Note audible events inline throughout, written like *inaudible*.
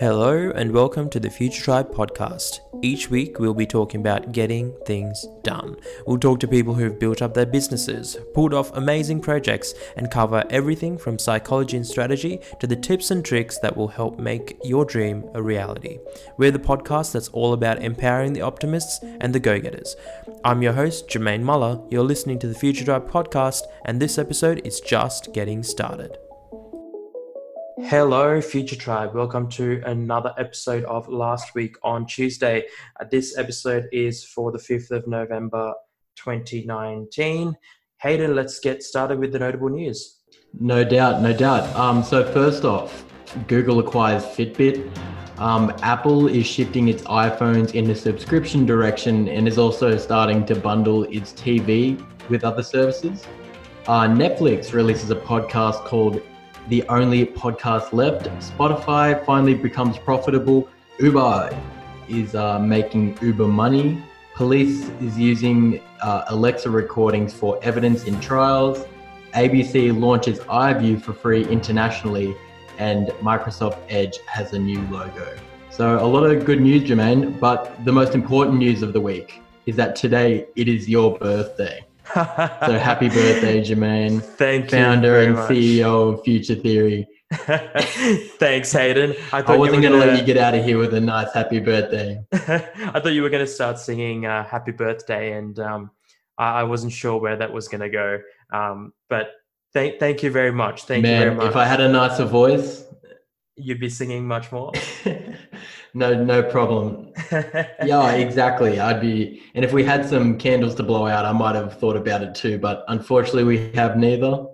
Hello, and welcome to the Future Tribe podcast. Each week, we'll be talking about getting things done. We'll talk to people who've built up their businesses, pulled off amazing projects, and cover everything from psychology and strategy to the tips and tricks that will help make your dream a reality. We're the podcast that's all about empowering the optimists and the go getters. I'm your host, Jermaine Muller. You're listening to the Future Tribe podcast, and this episode is just getting started. Hello, Future Tribe. Welcome to another episode of Last Week on Tuesday. Uh, this episode is for the 5th of November 2019. Hayden, let's get started with the notable news. No doubt, no doubt. Um, so, first off, Google acquires Fitbit. Um, Apple is shifting its iPhones in the subscription direction and is also starting to bundle its TV with other services. Uh, Netflix releases a podcast called the only podcast left. Spotify finally becomes profitable. Uber is uh, making Uber money. Police is using uh, Alexa recordings for evidence in trials. ABC launches iView for free internationally, and Microsoft Edge has a new logo. So, a lot of good news, Jermaine, but the most important news of the week is that today it is your birthday so happy birthday, Jermaine. *laughs* Thank founder you. Founder and CEO of Future Theory. *laughs* Thanks, Hayden. I, I wasn't going to let you get out of here with a nice happy birthday. *laughs* I thought you were going to start singing uh, happy birthday, and um, I, I, wasn't sure where that was going to go. Um, but thank, thank you very much. Thank Man, you very much. If I had a nicer voice, you'd be singing much more. No, no problem. *laughs* yeah, exactly. I'd be, and if we had some candles to blow out, I might have thought about it too. But unfortunately, we have neither.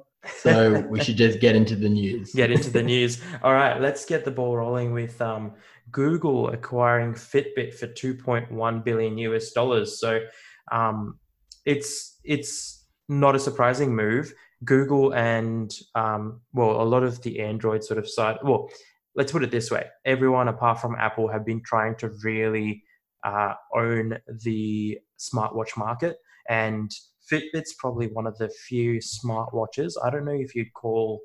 So we should just get into the news. Get into the news. All right, let's get the ball rolling with um, Google acquiring Fitbit for 2.1 billion US dollars. So um, it's it's not a surprising move. Google and um, well, a lot of the Android sort of side. Well, let's put it this way. Everyone apart from apple have been trying to really uh, own the smartwatch market and fitbit's probably one of the few smartwatches. I don't know if you'd call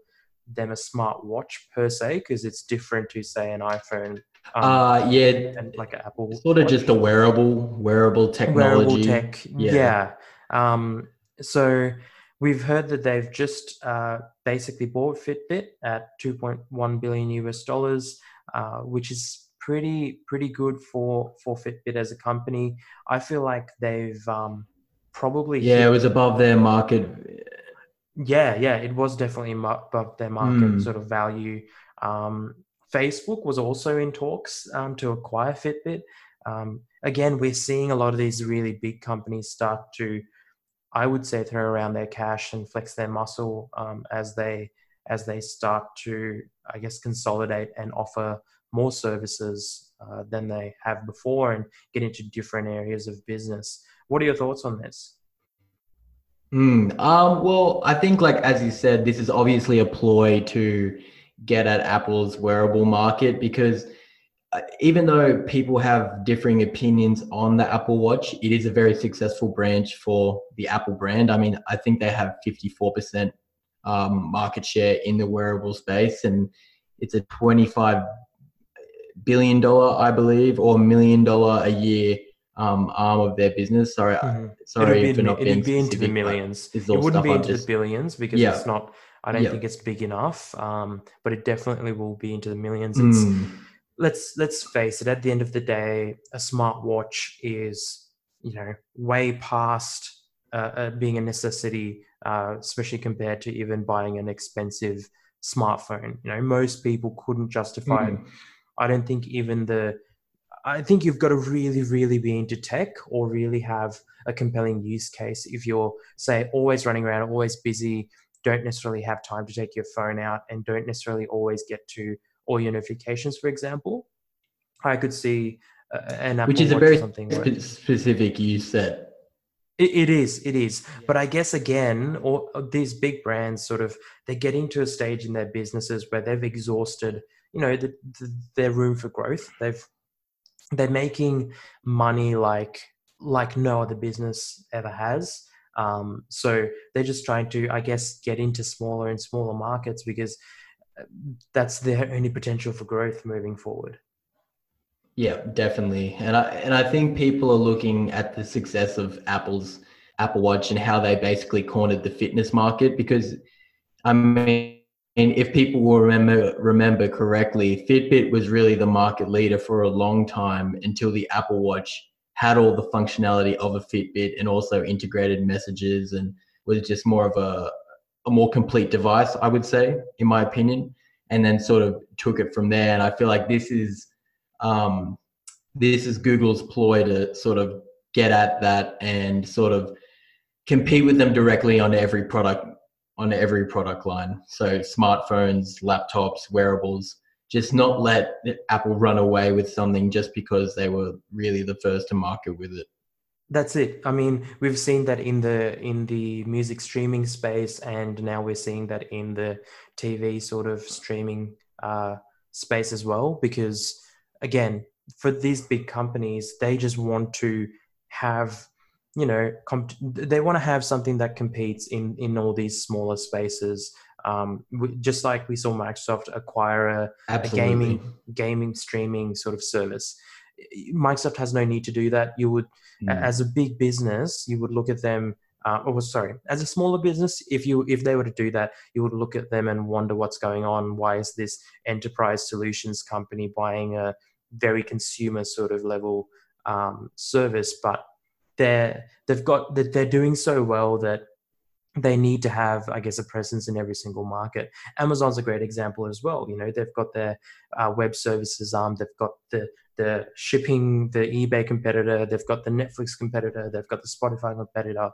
them a smartwatch per se because it's different to say an iphone um, uh yeah. and like an apple sort of watch. just a wearable wearable technology. wearable tech. Yeah, yeah. um so We've heard that they've just uh, basically bought Fitbit at 2.1 billion US dollars, uh, which is pretty pretty good for for Fitbit as a company. I feel like they've um, probably yeah, it was above their market. Yeah, yeah, it was definitely above their market mm. sort of value. Um, Facebook was also in talks um, to acquire Fitbit. Um, again, we're seeing a lot of these really big companies start to I would say throw around their cash and flex their muscle um, as they as they start to, I guess, consolidate and offer more services uh, than they have before and get into different areas of business. What are your thoughts on this? Mm, um, well, I think, like as you said, this is obviously a ploy to get at Apple's wearable market because even though people have differing opinions on the Apple Watch, it is a very successful branch for the Apple brand. I mean, I think they have 54% um, market share in the wearable space, and it's a 25 billion dollar, I believe, or million dollar a year um, arm of their business. Sorry, mm-hmm. sorry it'd be, for not being it'd be into the millions. It wouldn't be into just, the billions because yeah. it's not. I don't yeah. think it's big enough, um, but it definitely will be into the millions. It's mm let's let's face it at the end of the day a smartwatch is you know way past uh, uh, being a necessity uh, especially compared to even buying an expensive smartphone you know most people couldn't justify mm-hmm. it i don't think even the i think you've got to really really be into tech or really have a compelling use case if you're say always running around always busy don't necessarily have time to take your phone out and don't necessarily always get to or your notifications, for example, I could see uh, an Apple Watch is a very spe- specific use set. It, it is, it is. But I guess again, or these big brands sort of they're getting to a stage in their businesses where they've exhausted, you know, the, the, their room for growth. They've they're making money like like no other business ever has. Um, so they're just trying to, I guess, get into smaller and smaller markets because that's the only potential for growth moving forward. Yeah, definitely. And I and I think people are looking at the success of Apple's Apple Watch and how they basically cornered the fitness market because I mean if people will remember remember correctly, Fitbit was really the market leader for a long time until the Apple Watch had all the functionality of a Fitbit and also integrated messages and was just more of a a more complete device, I would say, in my opinion, and then sort of took it from there. And I feel like this is um, this is Google's ploy to sort of get at that and sort of compete with them directly on every product on every product line. So smartphones, laptops, wearables, just not let Apple run away with something just because they were really the first to market with it. That's it. I mean, we've seen that in the in the music streaming space, and now we're seeing that in the TV sort of streaming uh, space as well. Because again, for these big companies, they just want to have you know comp- they want to have something that competes in in all these smaller spaces um, just like we saw microsoft acquire a, a, gaming gaming streaming sort of service microsoft has no need to do that. You would mm. as a big business you would look at them uh, oh sorry as a smaller business if you if they were to do that you would look at them and wonder what's going on. Why is this enterprise solutions company buying a very consumer sort of level um, service? But they're they've got that they're doing so well that they need to have i guess a presence in every single market. Amazon's a great example as well you know they've got their uh, web services arm they've got the the shipping the ebay competitor they've got the netflix competitor they've got the spotify competitor.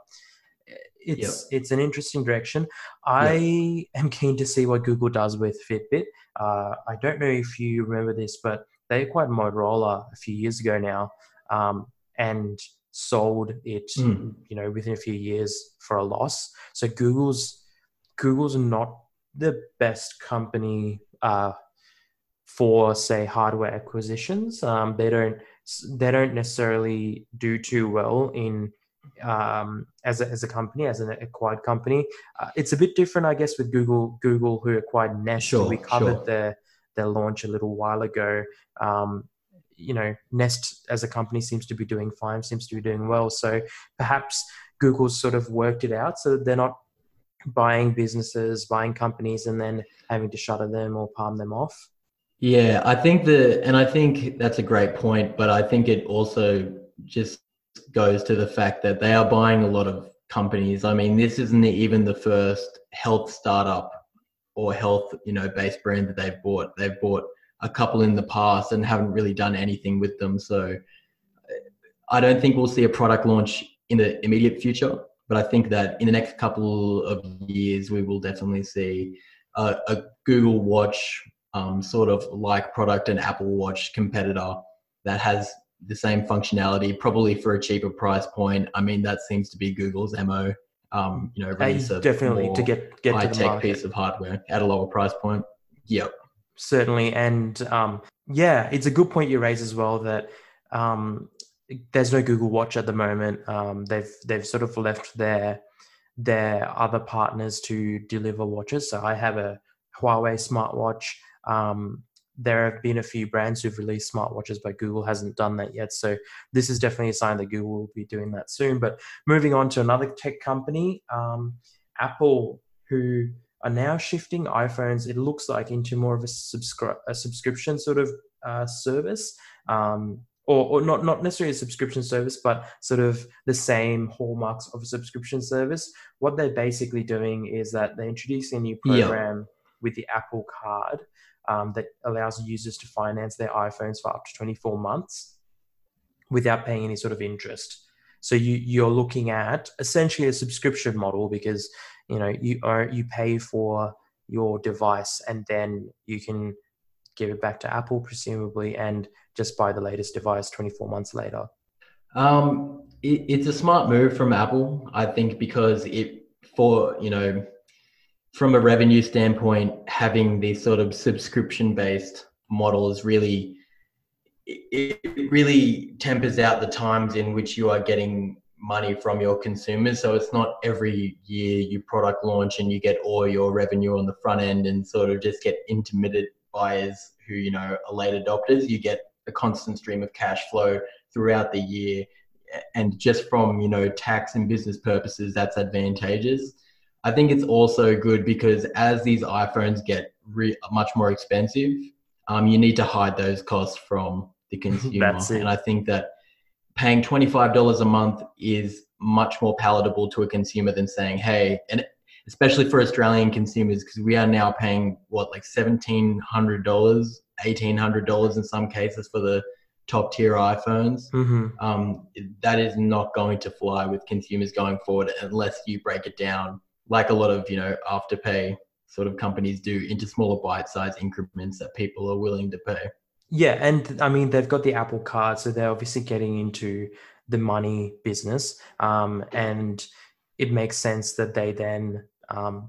It's yep. it's an interesting direction. I yep. am keen to see what google does with fitbit. Uh, i don't know if you remember this but they acquired motorola a few years ago now. Um, and sold it mm. you know within a few years for a loss. So google's google's not the best company uh, for say hardware acquisitions. Um, they don't they don't necessarily do too well in um, as, a, as a company as an acquired company. Uh, it's a bit different i guess with google google who acquired nest. Sure, we covered sure. their their launch a little while ago. Um, you know nest as a company seems to be doing fine seems to be doing well. So perhaps google's sort of worked it out so that they're not buying businesses buying companies and then having to shutter them or palm them off. Yeah i think the and i think that's a great point but i think it also just goes to the fact that they are buying a lot of companies. I mean this isn't even the first health startup or health you know based brand that they've bought. They've bought a couple in the past and haven't really done anything with them. So I don't think we'll see a product launch in the immediate future, but I think that in the next couple of years, we will definitely see a, a Google Watch um, sort of like product, an Apple Watch competitor that has the same functionality, probably for a cheaper price point. I mean, that seems to be Google's MO. Um, you know, release definitely to get get high tech piece of hardware at a lower price point. Yep certainly. And um, yeah, it's a good point you raise as well that um, there's no Google Watch at the moment. Um, they've they've sort of left their their other partners to deliver watches. So I have a Huawei smartwatch. Um, there have been a few brands who've released smartwatches, but Google hasn't done that yet. So this is definitely a sign that Google will be doing that soon. But moving on to another tech company, um, Apple, who are now shifting iPhones, it looks like, into more of a, subscri- a subscription sort of uh, service. Um, or, or not, not necessarily a subscription service, but sort of the same hallmarks of a subscription service. What they're basically doing is that they're introducing a new program yeah. with the Apple Card um, that allows users to finance their iPhones for up to 24 months without paying any sort of interest. So you, you're looking at essentially a subscription model because you know you are you pay for your device and then you can give it back to apple presumably and just buy the latest device 24 months later. Um, it, it's a smart move from apple i think because it for you know from a revenue standpoint having these sort of subscription based models really it really tempers out the times in which you are getting money from your consumers. So it's not every year you product launch and you get all your revenue on the front end and sort of just get intermittent buyers who, you know, are late adopters. You get a constant stream of cash flow throughout the year. And just from, you know, tax and business purposes, that's advantageous. I think it's also good because as these iPhones get re- much more expensive, um, you need to hide those costs from the *laughs* consumer. and I think that paying $25 a month is much more palatable to a consumer than saying, hey, and especially for Australian consumers, because we are now paying what, like $1,700, $1,800 in some cases for the top tier iPhones. Mm-hmm. Um, that is not going to fly with consumers going forward unless you break it down like a lot of, you know, afterpay sort of companies do into smaller bite size increments that people are willing to pay. Yeah, and I mean they've got the Apple Card, so they're obviously getting into the money business, um, and it makes sense that they then um,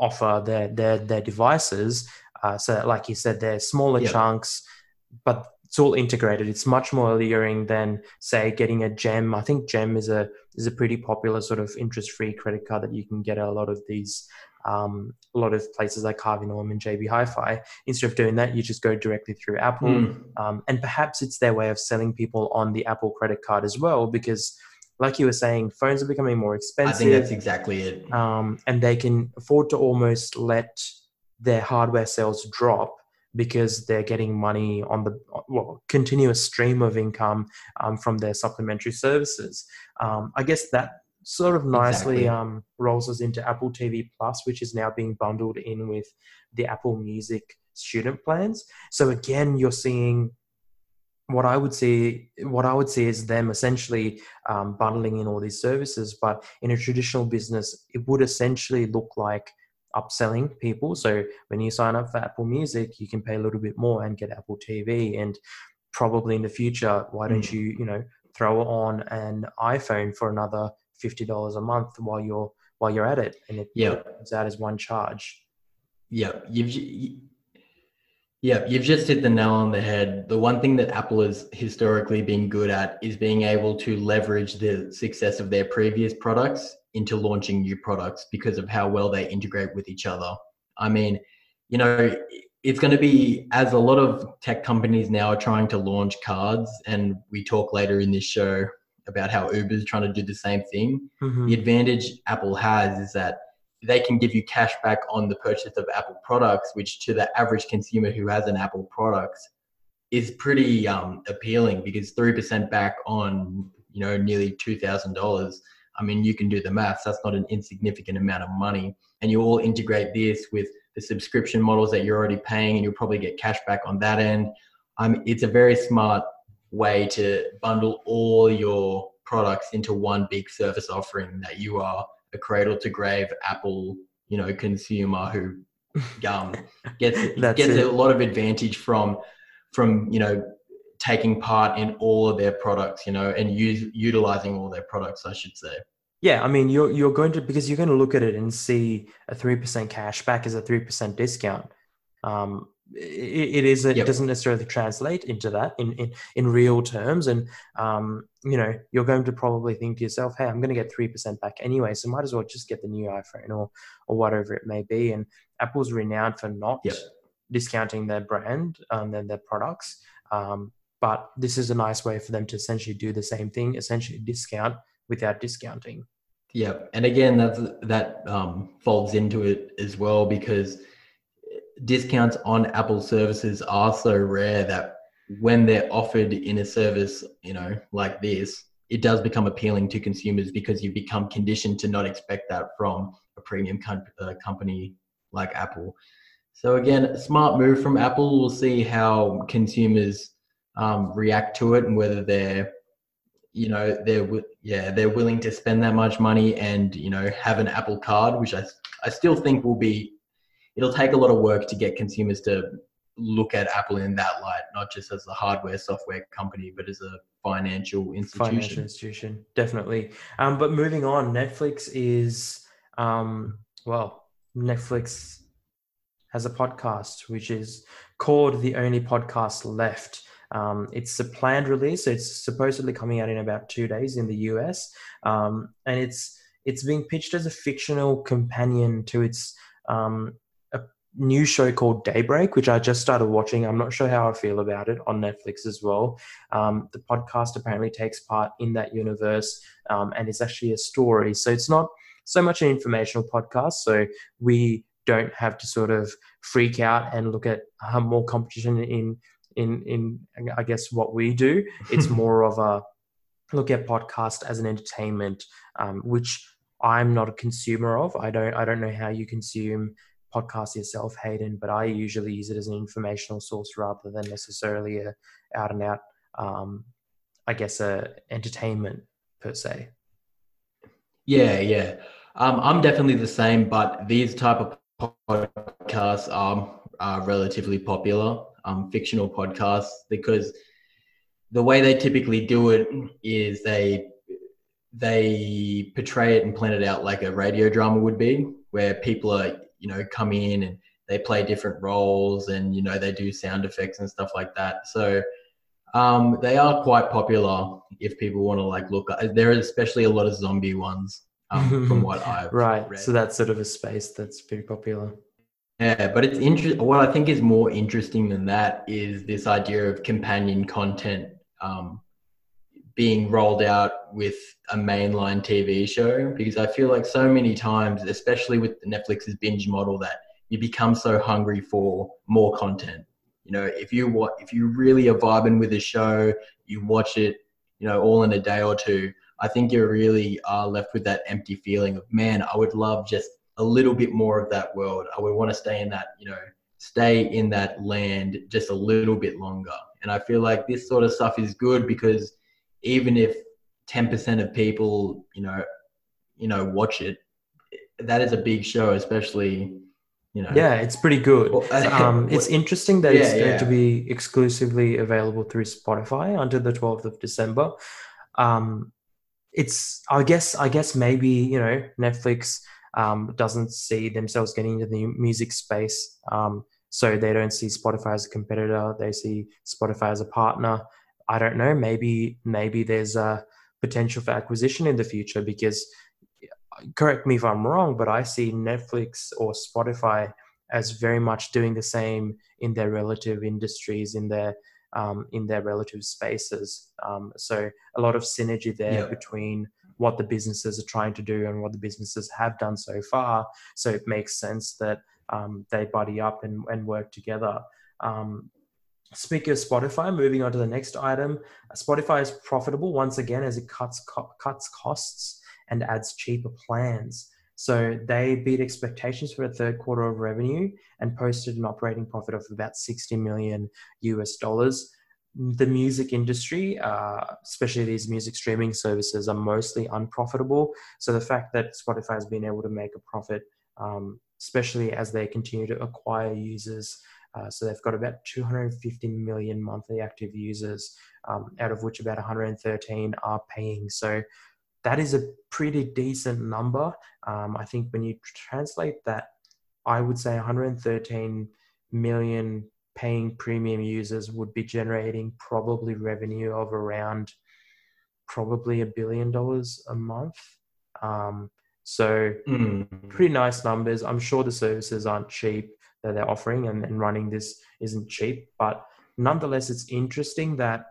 offer their their their devices. Uh, so, that, like you said, they're smaller chunks, but it's all integrated. It's much more alluring than say getting a Gem. I think Gem is a is a pretty popular sort of interest free credit card that you can get at a lot of these um, a lot of places like Harvey Norman, JB Hi-Fi. Instead of doing that, you just go directly through Apple, mm. um, and perhaps it's their way of selling people on the Apple credit card as well, because. Like you were saying, phones are becoming more expensive. I think that's exactly it. Um, and they can afford to almost let their hardware sales drop because they're getting money on the well continuous stream of income um, from their supplementary services. Um, I guess that sort of nicely exactly. um, rolls us into Apple TV Plus, which is now being bundled in with the Apple Music student plans. So again, you're seeing what I would see. What I would see is them essentially um, bundling in all these services, but in a traditional business, it would essentially look like upselling people. So when you sign up for Apple Music, you can pay a little bit more and get Apple TV. And probably in the future, why don't mm. you, you know, throw on an iPhone for another fifty dollars a month while you're while you're at it, and it yeah. comes out as one charge. Yeah, you've yeah, you've just hit the nail on the head. The one thing that Apple has historically been good at is being able to leverage the success of their previous products into launching new products because of how well they integrate with each other. I mean, you know, it's going to be as a lot of tech companies now are trying to launch cards, and we talk later in this show about how Uber is trying to do the same thing. Mm-hmm. The advantage Apple has is that they can give you cash back on the purchase of Apple products, which to the average consumer who has an Apple product is pretty um, appealing because three percent back on you know nearly two thousand dollars. I mean, you can do the maths. That's not an insignificant amount of money, and you all integrate this with the subscription models that you're already paying, and you'll probably get cash back on that end. Um, it's a very smart way to bundle all your products into one big service offering that you are a cradle to grave Apple, you know, consumer who um, gets *laughs* gets it. a lot of advantage from from you know taking part in all of their products, you know, and use utilizing all their products, I should say. Yeah, I mean, you're you're going to because you're going to look at it and see a three percent cash back as a three percent discount. Um, it, it is yep. it doesn't necessarily translate into that in in, in real terms and um, you know you're going to probably think to yourself hey i'm going to get 3% back anyway so might as well just get the new iphone or or whatever it may be and apple's renowned for not yep. discounting their brand and um, their products um, but this is a nice way for them to essentially do the same thing essentially discount without discounting yeah and again that that um, folds into it as well because discounts on Apple services are so rare that when they're offered in a service, you know, like this, it does become appealing to consumers because you become conditioned to not expect that from a premium com- uh, company like Apple. So again, a smart move from Apple. We'll see how consumers um, react to it and whether they're, you know, they're yeah they're willing to spend that much money and you know have an Apple Card, which I I still think will be it'll take a lot of work to get consumers to look at Apple in that light, not just as a hardware software company, but as a financial institution. Financial institution, definitely. Um, but moving on, Netflix is um, well, Netflix has a podcast which is called The Only Podcast Left. Um, it's a planned release. It's supposedly coming out in about two days in the US, um, and it's it's being pitched as a fictional companion to its um, new show called Daybreak, which I just started watching. I'm not sure how I feel about it on Netflix as well. Um, the podcast apparently takes part in that universe, um, and it's actually a story. So it's not so much an informational podcast. So we don't have to sort of freak out and look at uh, more competition in in in I guess what we do. *laughs* It's more of a look at podcast as an entertainment, um, which I'm not a consumer of. I don't I don't know how you consume podcasts yourself, Hayden, but I usually use it as an informational source rather than necessarily a out and out, um, I guess, a entertainment per se. Yeah, yeah. Um, I'm definitely the same, but these type of podcasts are, are relatively popular, um, fictional podcasts, because the way they typically do it is they they portray it and plan it out like a radio drama would be, where people are you know come in and they play different roles and you know they do sound effects and stuff like that. So um, they are quite popular if people want to like look. There are especially a lot of zombie ones um, from what *laughs* I've right. Read. So that's sort of a space that's pretty popular. Yeah, but it's interesting. What I think is more interesting than that is this idea of companion content um, being rolled out with a mainline TV show. Because I feel like so many times, especially with Netflix's binge model, that you become so hungry for more content. You know, if you what if you really are vibing with a show, you watch it, you know, all in a day or two. I think you really are left with that empty feeling of, man, I would love just a little bit more of that world. I would want to stay in that, you know, stay in that land just a little bit longer. And I feel like this sort of stuff is good because even if 10% of people, you know, you know, watch it, that is a big show, especially, you know. Yeah, it's pretty good. *laughs* um, it's interesting that yeah, it's going yeah. to be exclusively available through Spotify until the 12th of December. Um, it's I guess I guess maybe you know Netflix um, doesn't see themselves getting into the music space, um, so they don't see Spotify as a competitor. They see Spotify as a partner. I don't know. Maybe maybe there's a potential for acquisition in the future because correct me if I'm wrong, but I see Netflix or Spotify as very much doing the same in their relative industries in their um, in their relative spaces. Um, so a lot of synergy there yeah. between what the businesses are trying to do and what the businesses have done so far. So it makes sense that um, they buddy up and, and work together. Speaking of Spotify, moving on to the next item, Spotify is profitable once again as it cuts co- cuts costs and adds cheaper plans. So they beat expectations for a third quarter of revenue and posted an operating profit of about 60 million US dollars. The music industry, uh, especially these music streaming services, are mostly unprofitable. So the fact that Spotify has been able to make a profit, um, especially as they continue to acquire users, uh, so they've got about 250 million monthly active users, um, out of which about 113 are paying. So that is a pretty decent number. Um, I think when you translate that, I would say 113 million paying premium users would be generating probably revenue of around probably a billion dollars a month. Um, so mm. pretty nice numbers. I'm sure the services aren't cheap that they're offering and, and running this isn't cheap, but nonetheless, it's interesting that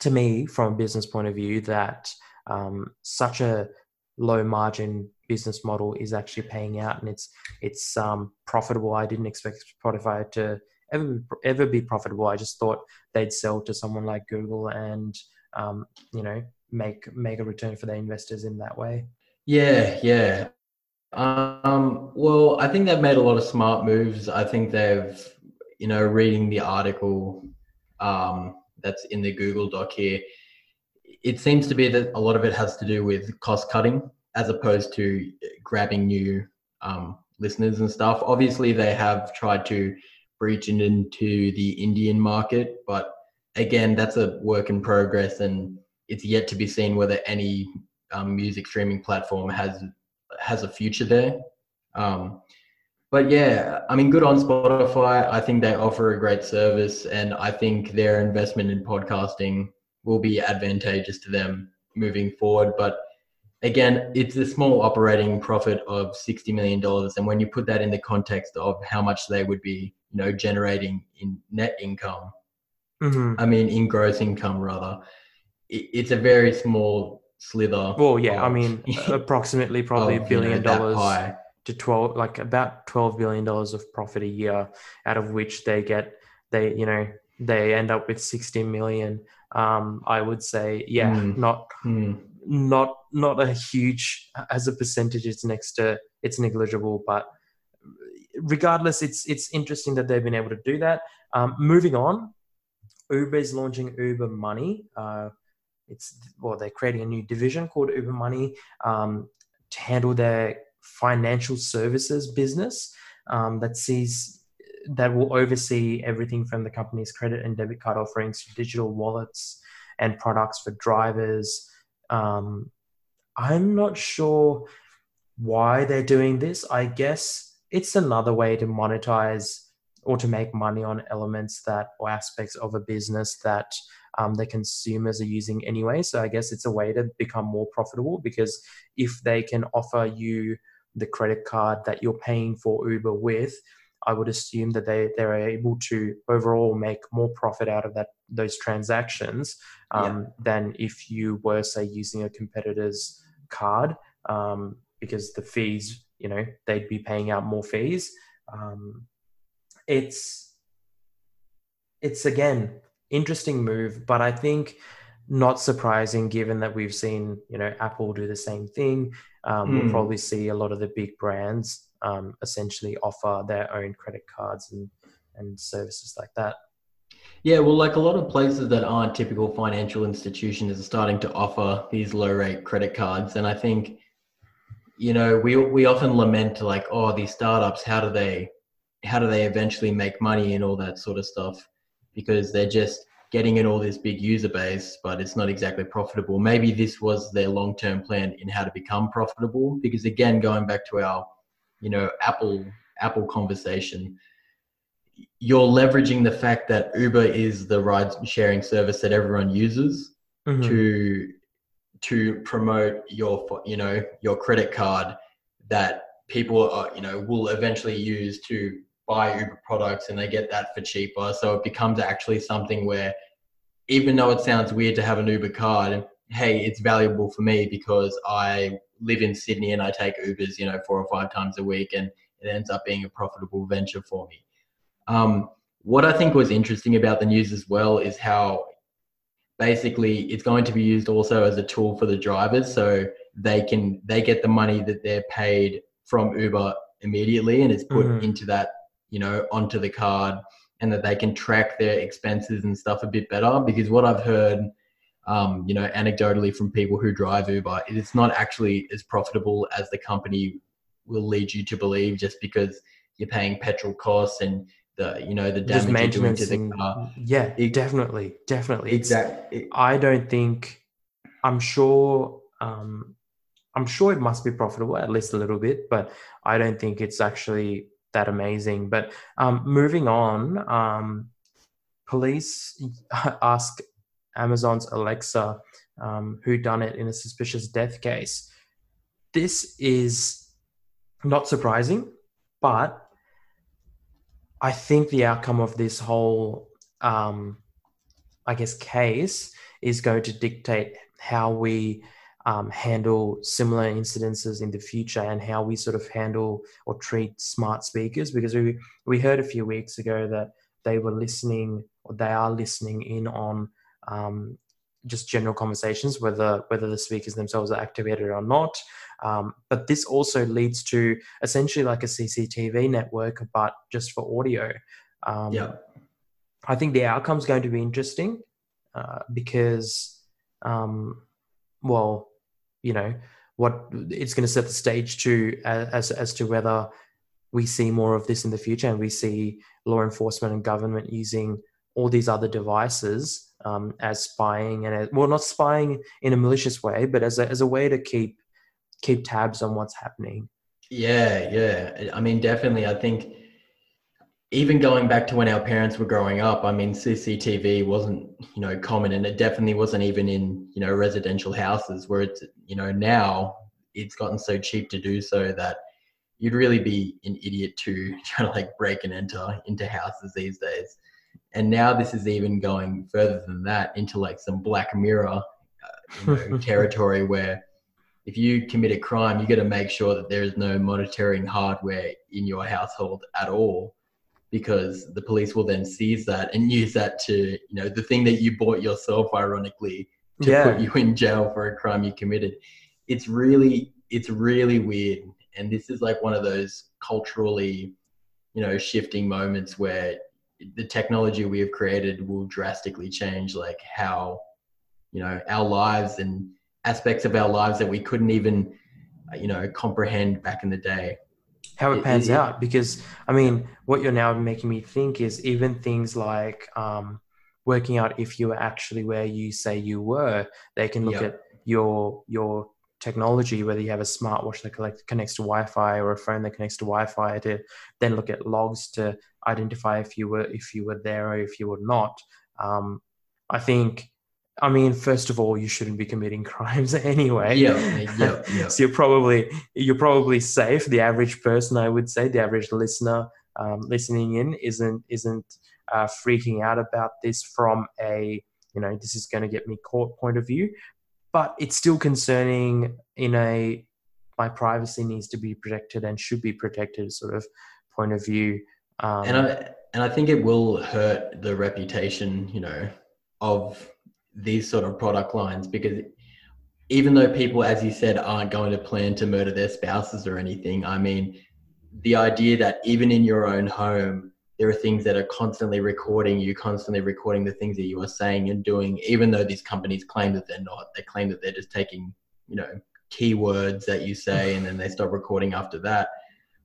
to me, from a business point of view, that um, such a low margin business model is actually paying out and it's it's um, profitable. I didn't expect Spotify to ever ever be profitable. I just thought they'd sell to someone like Google and um, you know make make a return for their investors in that way. Yeah, yeah. Um, well, I think they've made a lot of smart moves. I think they've, you know, reading the article um, that's in the Google Doc here, it seems to be that a lot of it has to do with cost cutting as opposed to grabbing new um, listeners and stuff. Obviously, they have tried to breach into the Indian market, but again, that's a work in progress, and it's yet to be seen whether any um, music streaming platform has has a future there. Um, but yeah, I mean, good on Spotify. I think they offer a great service, and I think their investment in podcasting will be advantageous to them moving forward. But again, it's a small operating profit of $60 million. And when you put that in the context of how much they would be, you know, generating in net income, mm-hmm. I mean, in gross income rather, it's a very small slither. Well, yeah, of, I mean, *laughs* approximately probably a billion dollars to 12, like about $12 billion of profit a year, out of which they get, they, you know, they end up with 60 million. Um, I would say, yeah, mm. not, mm. not, not a huge as a percentage. It's next to, it's negligible, but regardless, it's, it's interesting that they've been able to do that. Um, moving on, Uber is launching Uber Money. Uh, it's well, they're creating a new division called Uber Money um, to handle their financial services business um, that sees that will oversee everything from the company's credit and debit card offerings to digital wallets and products for drivers. Um, I'm not sure why they're doing this. I guess it's another way to monetize or to make money on elements that or aspects of a business that um, the consumers are using anyway. So I guess it's a way to become more profitable because if they can offer you the credit card that you're paying for Uber with, I would assume that they they're able to overall make more profit out of that those transactions um, yeah. than if you were say using a competitor's card um, because the fees you know they'd be paying out more fees. Um, it's it's again interesting move, but I think not surprising given that we've seen you know Apple do the same thing. Um, mm. We'll hmm. probably see a lot of the big brands um, essentially offer their own credit cards and and services like that. Yeah, well, like a lot of places that aren't typical financial institutions are starting to offer these low rate credit cards, and I think you know we we often lament like oh these startups how do they how do they eventually make money and all that sort of stuff because they're just getting in all this big user base, but it's not exactly profitable. Maybe this was their long term plan in how to become profitable. Because again, going back to our, you know, Apple Apple conversation, you're leveraging the fact that Uber is the ride sharing service that everyone uses mm-hmm. to to promote your you know your credit card that people are you know will eventually use to buy Uber products and they get that for cheaper. So it becomes actually something where, even though it sounds weird to have an Uber card, hey, it's valuable for me because I live in Sydney and I take Ubers, you know, four or five times a week, and it ends up being a profitable venture for me. Um, what I think was interesting about the news as well is how basically it's going to be used also as a tool for the drivers, so they can they get the money that they're paid from Uber immediately, and it's put mm-hmm. into that you know, onto the card and that they can track their expenses and stuff a bit better. Because what I've heard, um, you know, anecdotally from people who drive Uber, it's not actually as profitable as the company will lead you to believe just because you're paying petrol costs and the you know the damage you're doing to the car. Yeah, it, definitely, definitely. Exactly. I don't think. I'm sure. Um, I'm sure it must be profitable at least a little bit, but I don't think it's actually that amazing. But um, moving on, um, police *laughs* ask Amazon's Alexa um, who done it in a suspicious death case. This is not surprising, but I think the outcome of this whole, um, I guess, case is going to dictate how we um, handle similar incidences in the future and how we sort of handle or treat smart speakers because we we heard a few weeks ago that they were listening or they are listening in on um, just general conversations whether whether the speakers themselves are activated or not. Um, but this also leads to essentially like a cctv network but just for audio. Um, yeah. I think the outcome is going to be interesting uh, because um, well you know what it's going to set the stage to as as to whether we see more of this in the future and we see law enforcement and government using all these other devices um, as spying and as, well not spying in a malicious way but as a, as a way to keep keep tabs on what's happening Yeah, yeah. I mean, definitely. I think even going back to when our parents were growing up, I mean, CCTV wasn't, you know, common and it definitely wasn't even in, you know, residential houses where it's, you know, now it's gotten so cheap to do so that you'd really be an idiot to *laughs* try to like break and enter into houses these days. And now this is even going further than that into like some Black Mirror uh, you know, *laughs* territory where if you commit a crime, you got to make sure that there is no monitoring hardware in your household at all because the police will then seize that and use that to, you know, the thing that you bought yourself, ironically, to yeah. put you in jail for a crime you committed. It's really, it's really weird. And this is like one of those culturally, you know, shifting moments where the technology we have created will drastically change like how, you know, our lives and aspects of our lives that we couldn't even, you know, comprehend back in the day how it pans it, out because i mean what you're now making me think is even things like um, working out if you were actually where you say you were they can look yep. at your your technology whether you have a smartwatch that collect, connects to wi-fi or a phone that connects to wi-fi to then look at logs to identify if you were if you were there or if you were not um, i think I mean, first of all, you shouldn't be committing *laughs* crimes anyway. Yeah, yeah, *laughs* yeah. so you're probably you're probably safe. The average person, I would say, the average listener um, listening in isn't isn't uh, freaking out about this from a you know this is going to get me caught point of view, but it's still concerning in a my privacy needs to be protected and should be protected sort of point of view. Um, and I and I think it will hurt the reputation, you know, of these sort of product lines because even though people, as you said, aren't going to plan to murder their spouses or anything, I mean, the idea that even in your own home, there are things that are constantly recording you, constantly recording the things that you are saying and doing, even though these companies claim that they're not. They claim that they're just taking, you know, keywords that you say and then they stop recording after that.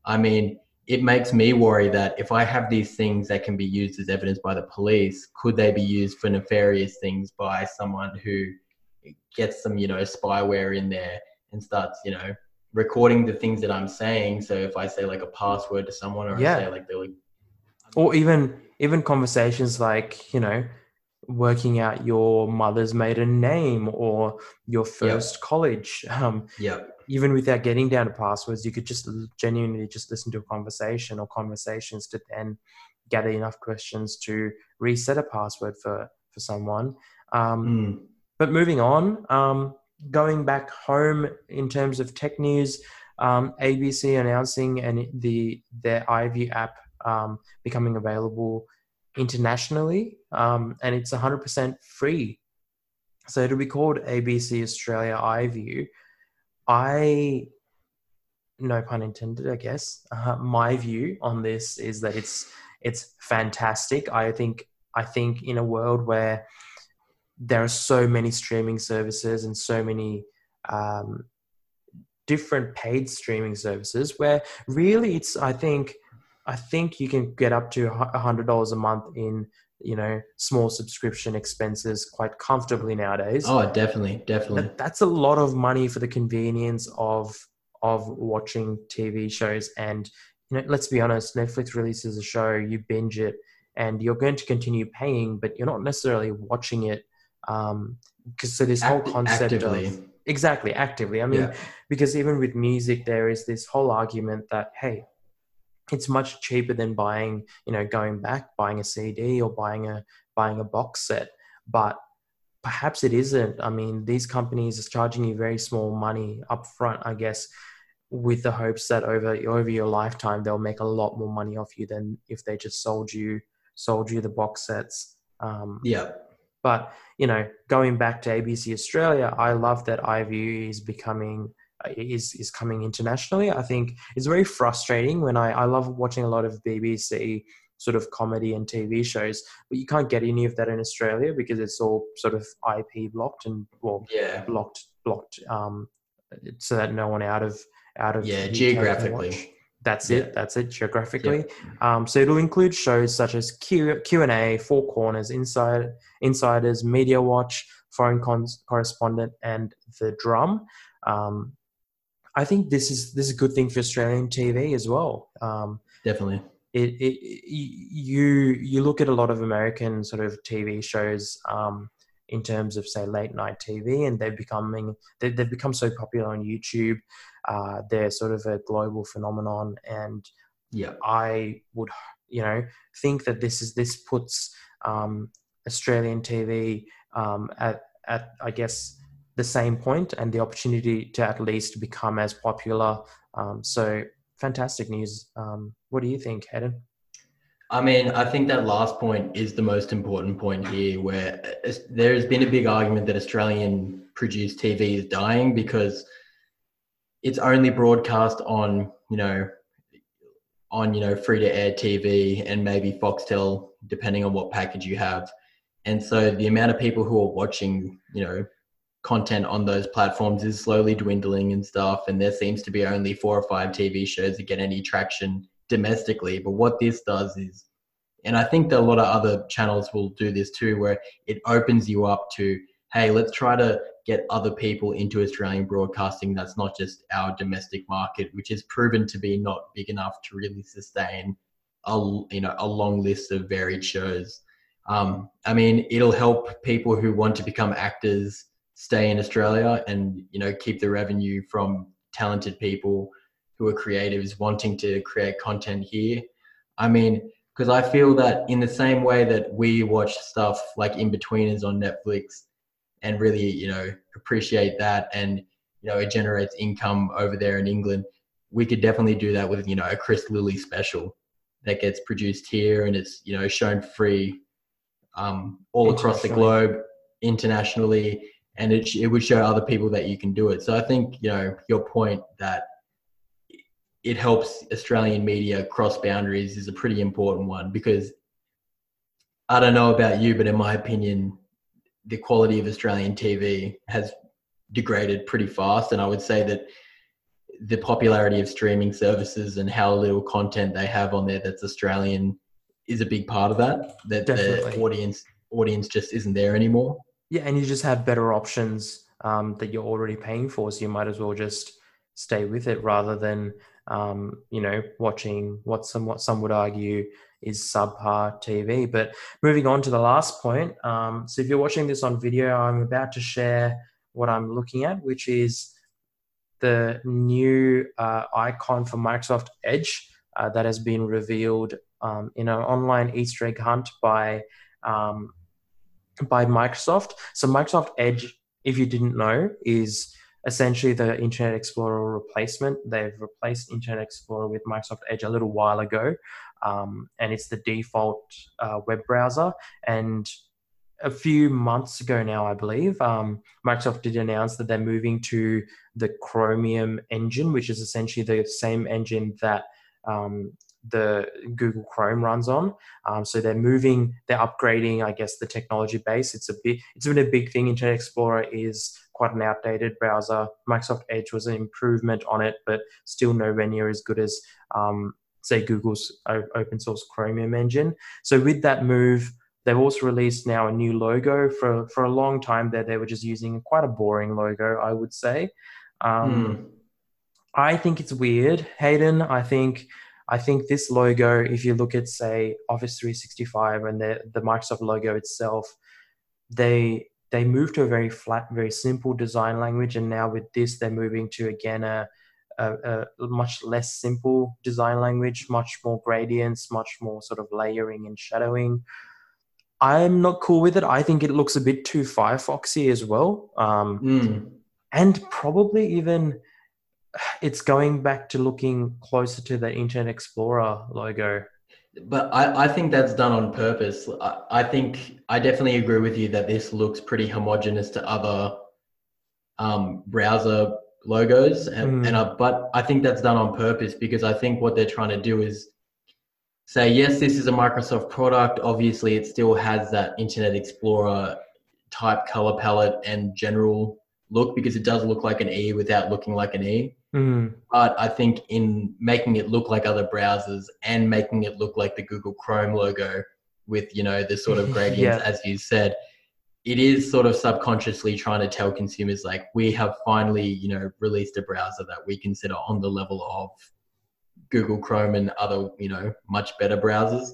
I mean, it makes me worry that if I have these things that can be used as evidence by the police, could they be used for nefarious things by someone who gets some, you know, spyware in there and starts, you know, recording the things that I'm saying. So if I say like a password to someone or yeah. I say like they're like, or even even conversations like, you know, working out your mother's maiden name or your first yep. college. Um, yeah even without getting down to passwords, you could just genuinely just listen to a conversation or conversations to then gather enough questions to reset a password for for someone. Um, mm. But moving on, um, going back home in terms of tech news, um, ABC announcing and the their iView app um, becoming available internationally, um, and it's 100% free. So it'll be called ABC Australia iView. I, no pun intended, I guess. Uh, my view on this is that it's it's fantastic. I think I think in a world where there are so many streaming services and so many um, different paid streaming services, where really it's I think I think you can get up to a hundred dollars a month in you know small subscription expenses quite comfortably nowadays oh definitely definitely that, that's a lot of money for the convenience of of watching tv shows and you know let's be honest netflix releases a show you binge it and you're going to continue paying but you're not necessarily watching it um because so this whole concept actively. of exactly actively i mean yeah. because even with music there is this whole argument that hey it's much cheaper than buying you know going back buying a cd or buying a buying a box set. But perhaps it isn't. I mean these companies are charging you very small money up front i guess with the hopes that over over your lifetime they'll make a lot more money off you than if they just sold you sold you the box sets. Um, yeah. but you know going back to abc australia i love that iView is becoming is is coming internationally. I think it's very frustrating when I I love watching a lot of BBC sort of comedy and TV shows, but you can't get any of that in Australia because it's all sort of IP blocked and well yeah blocked blocked um so that no one out of out of yeah geographically. That's yeah. it. That's it geographically. Yeah. Um, so it'll include shows such as Q and A, Four Corners, Inside Insiders, Media Watch, Foreign Correspondent, and The Drum. Um, I think this is this is a good thing for Australian TV as well. Um, Definitely. It, it, you you look at a lot of American sort of TV shows um, in terms of say late night TV, and they're becoming they, they've become so popular on YouTube. Uh, they're sort of a global phenomenon, and yeah, I would you know think that this is this puts um, Australian TV um, at at I guess the same point and the opportunity to at least become as popular. Um, so fantastic news. Um, what do you think, Hayden? I mean, I think that last point is the most important point here, where there's been a big argument that Australian produced TV is dying because it's only broadcast on, you know, on you know free to air TV and maybe Foxtel, depending on what package you have. And so the amount of people who are watching, you know, content on those platforms is slowly dwindling and stuff. And there seems to be only four or five TV shows that get any traction domestically. But what this does is, and I think that a lot of other channels will do this too, where it opens you up to, hey, let's try to get other people into Australian broadcasting that's not just our domestic market, which is proven to be not big enough to really sustain a you know a long list of varied shows. Um, I mean, it'll help people who want to become actors stay in Australia and you know keep the revenue from talented people who are creatives wanting to create content here. I mean, because I feel that in the same way that we watch stuff like Inbetweeners on Netflix and really you know appreciate that and you know it generates income over there in England, we could definitely do that with you know a Chris Lilley special that gets produced here and it's you know shown free um, all across the globe internationally and it, it would show other people that you can do it. So I think, you know, your point that it helps Australian media cross boundaries is a pretty important one because I don't know about you, but in my opinion, the quality of Australian TV has degraded pretty fast. And I would say that the popularity of streaming services and how little content they have on there that's Australian is a big part of that. That Definitely. the audience audience just isn't there anymore. Yeah, and you just have better options um, that you're already paying for, so you might as well just stay with it rather than um, you know watching what some what some would argue is subpar TV. But moving on to the last point, um, so if you're watching this on video, I'm about to share what I'm looking at, which is the new uh, icon for Microsoft Edge uh, that has been revealed um, in an online Easter egg hunt by um, by Microsoft. So Microsoft Edge, if you didn't know, is essentially the Internet Explorer replacement. They've replaced Internet Explorer with Microsoft Edge a little while ago, um, and it's the default uh, web browser. And a few months ago now, I believe, um, Microsoft did announce that they're moving to the Chromium engine, which is essentially the same engine that um, the Google Chrome runs on. Um, so they're moving, they're upgrading, I guess, the technology base. It's a bit, it's been a big thing. Internet Explorer is quite an outdated browser. Microsoft Edge was an improvement on it, but still nowhere near as good as, um, say, Google's open source Chromium engine. So with that move, they've also released now a new logo. For for a long time there, they were just using quite a boring logo, I would say. Um, mm. I think it's weird, Hayden. I think I think this logo, if you look at say Office 365 and the the Microsoft logo itself, they they moved to a very flat, very simple design language, and now with this, they're moving to again a, a, a much less simple design language, much more gradients, much more sort of layering and shadowing. I'm not cool with it. I think it looks a bit too Firefoxy as well, um, mm. and probably even it's going back to looking closer to the Internet Explorer logo. But I, I think that's done on purpose. I, I think I definitely agree with you that this looks pretty homogenous to other um, browser logos, and, mm. and I, but I think that's done on purpose because I think what they're trying to do is say, yes, this is a Microsoft product. Obviously, it still has that Internet Explorer type color palette and general look because it does look like an E without looking like an E. Mm. But I think in making it look like other browsers and making it look like the Google Chrome logo with, you know, the sort of *laughs* gradients, yeah. as you said, it is sort of subconsciously trying to tell consumers like we have finally you know released a browser that we consider on the level of google chrome and other you know much better browsers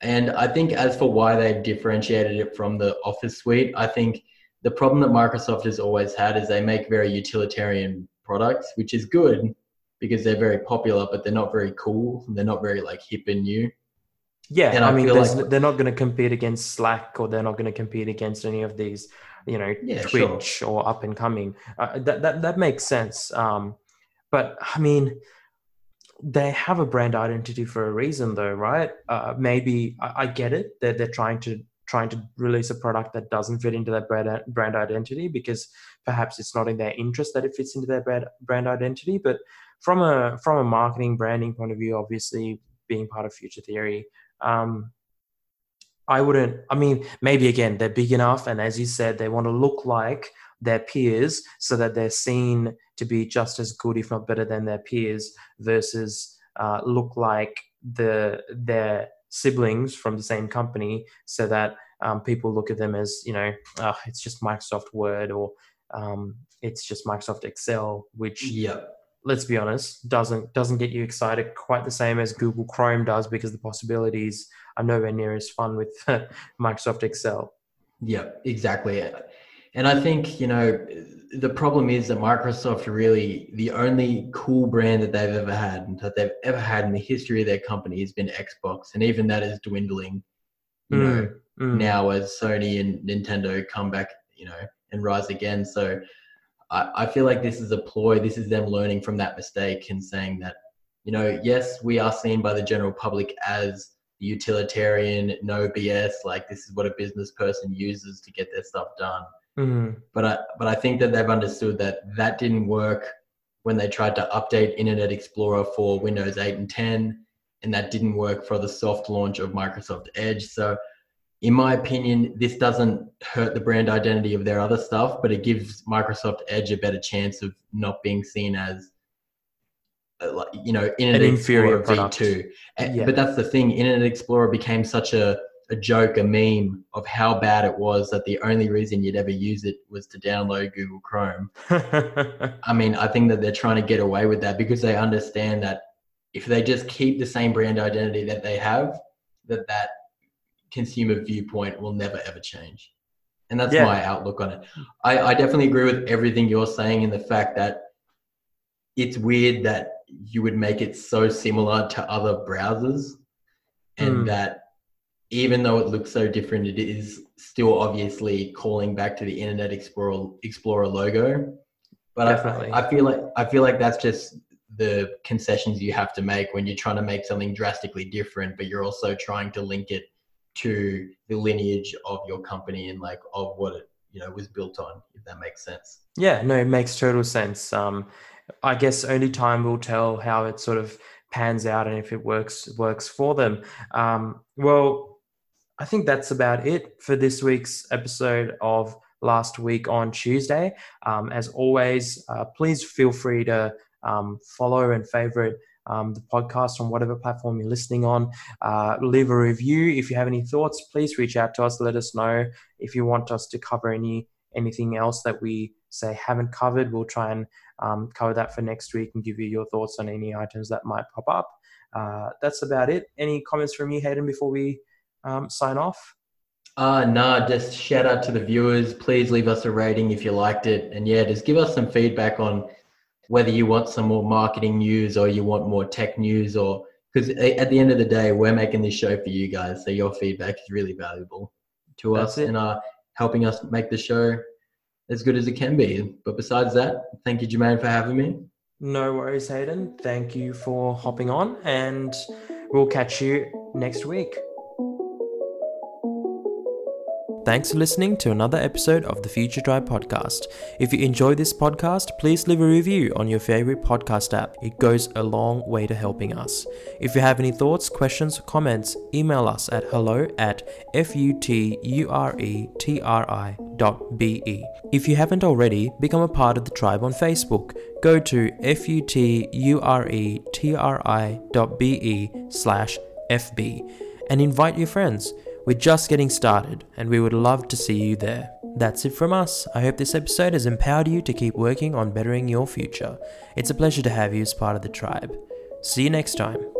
and i think as for why they've differentiated it from the office suite i think the problem that microsoft has always had is they make very utilitarian products which is good because they're very popular but they're not very cool and they're not very like hip and new yeah, and I, I mean, like, they're not going to compete against Slack or they're not going to compete against any of these, you know, yeah, Twitch sure. or up and coming. Uh, that, that that makes sense. Um, but I mean, they have a brand identity for a reason, though, right? Uh, maybe I, I get it that they're trying to trying to release a product that doesn't fit into that brand brand identity because perhaps it's not in their interest that it fits into their brand brand identity. But from a from a marketing branding point of view, obviously being part of Future Theory, um, I wouldn't. I mean, maybe again they're big enough, and as you said, they want to look like their peers so that they're seen to be just as good, if not better, than their peers, versus uh, look like the their siblings from the same company, so that um, people look at them as you know, oh, it's just Microsoft Word or um, it's just Microsoft Excel, which yeah let's be honest, doesn't doesn't get you excited quite the same as Google Chrome does because the possibilities are nowhere near as fun with *laughs* Microsoft Excel. Yeah, exactly. And I think, you know, the problem is that Microsoft really the only cool brand that they've ever had and that they've ever had in the history of their company has been Xbox. And even that is dwindling, you mm, know, mm. now as Sony and Nintendo come back, you know, and rise again. So I, I feel like this is a ploy. This is them learning from that mistake and saying that, you know, yes, we are seen by the general public as utilitarian, no BS. Like this is what a business person uses to get their stuff done. Mm-hmm. But I but I think that they've understood that that didn't work when they tried to update Internet Explorer for Windows 8 and 10, and that didn't work for the soft launch of Microsoft Edge. So in my opinion, this doesn't hurt the brand identity of their other stuff, but it gives Microsoft Edge a better chance of not being seen as, uh, you know, Internet An Explorer V2. Yeah. But that's the thing. Internet Explorer became such a, a joke, a meme of how bad it was that the only reason you'd ever use it was to download Google Chrome. *laughs* I mean, I think that they're trying to get away with that because they understand that if they just keep the same brand identity that they have, that that consumer viewpoint will never ever change. And that's yeah. my outlook on it. I, I definitely agree with everything you're saying in the fact that it's weird that you would make it so similar to other browsers and mm. that even though it looks so different, it is still obviously calling back to the Internet Explorer Explorer logo. But Definitely. I, I feel like I feel like that's just the concessions you have to make when you're trying to make something drastically different, but you're also trying to link it to the lineage of your company and like of what it you know was built on if that makes sense yeah no it makes total sense um i guess only time will tell how it sort of pans out and if it works works for them um well i think that's about it for this week's episode of last week on tuesday um, as always uh, please feel free to um, follow and favorite um, the podcast on whatever platform you're listening on. Uh, leave a review. If you have any thoughts, please reach out to us. Let us know if you want us to cover any anything else that we say haven't covered. We'll try and um, cover that for next week and give you your thoughts on any items that might pop up. Uh, that's about it. Any comments from you, Hayden, before we um, sign off? Uh, nah, just shout out to the viewers. Please leave us a rating if you liked it. And yeah, just give us some feedback on whether you want some more marketing news or you want more tech news or because at the end of the day we're making this show for you guys so your feedback is really valuable to That's us it. and uh, helping us make the show as good as it can be but besides that thank you jermaine for having me no worries hayden thank you for hopping on and we'll catch you next week Thanks for listening to another episode of the Future Tribe podcast. If you enjoy this podcast, please leave a review on your favorite podcast app. It goes a long way to helping us. If you have any thoughts, questions, or comments, email us at hello at futuretri.be. If you haven't already, become a part of the tribe on Facebook. Go to futuretri.be slash FB and invite your friends. We're just getting started, and we would love to see you there. That's it from us. I hope this episode has empowered you to keep working on bettering your future. It's a pleasure to have you as part of the tribe. See you next time.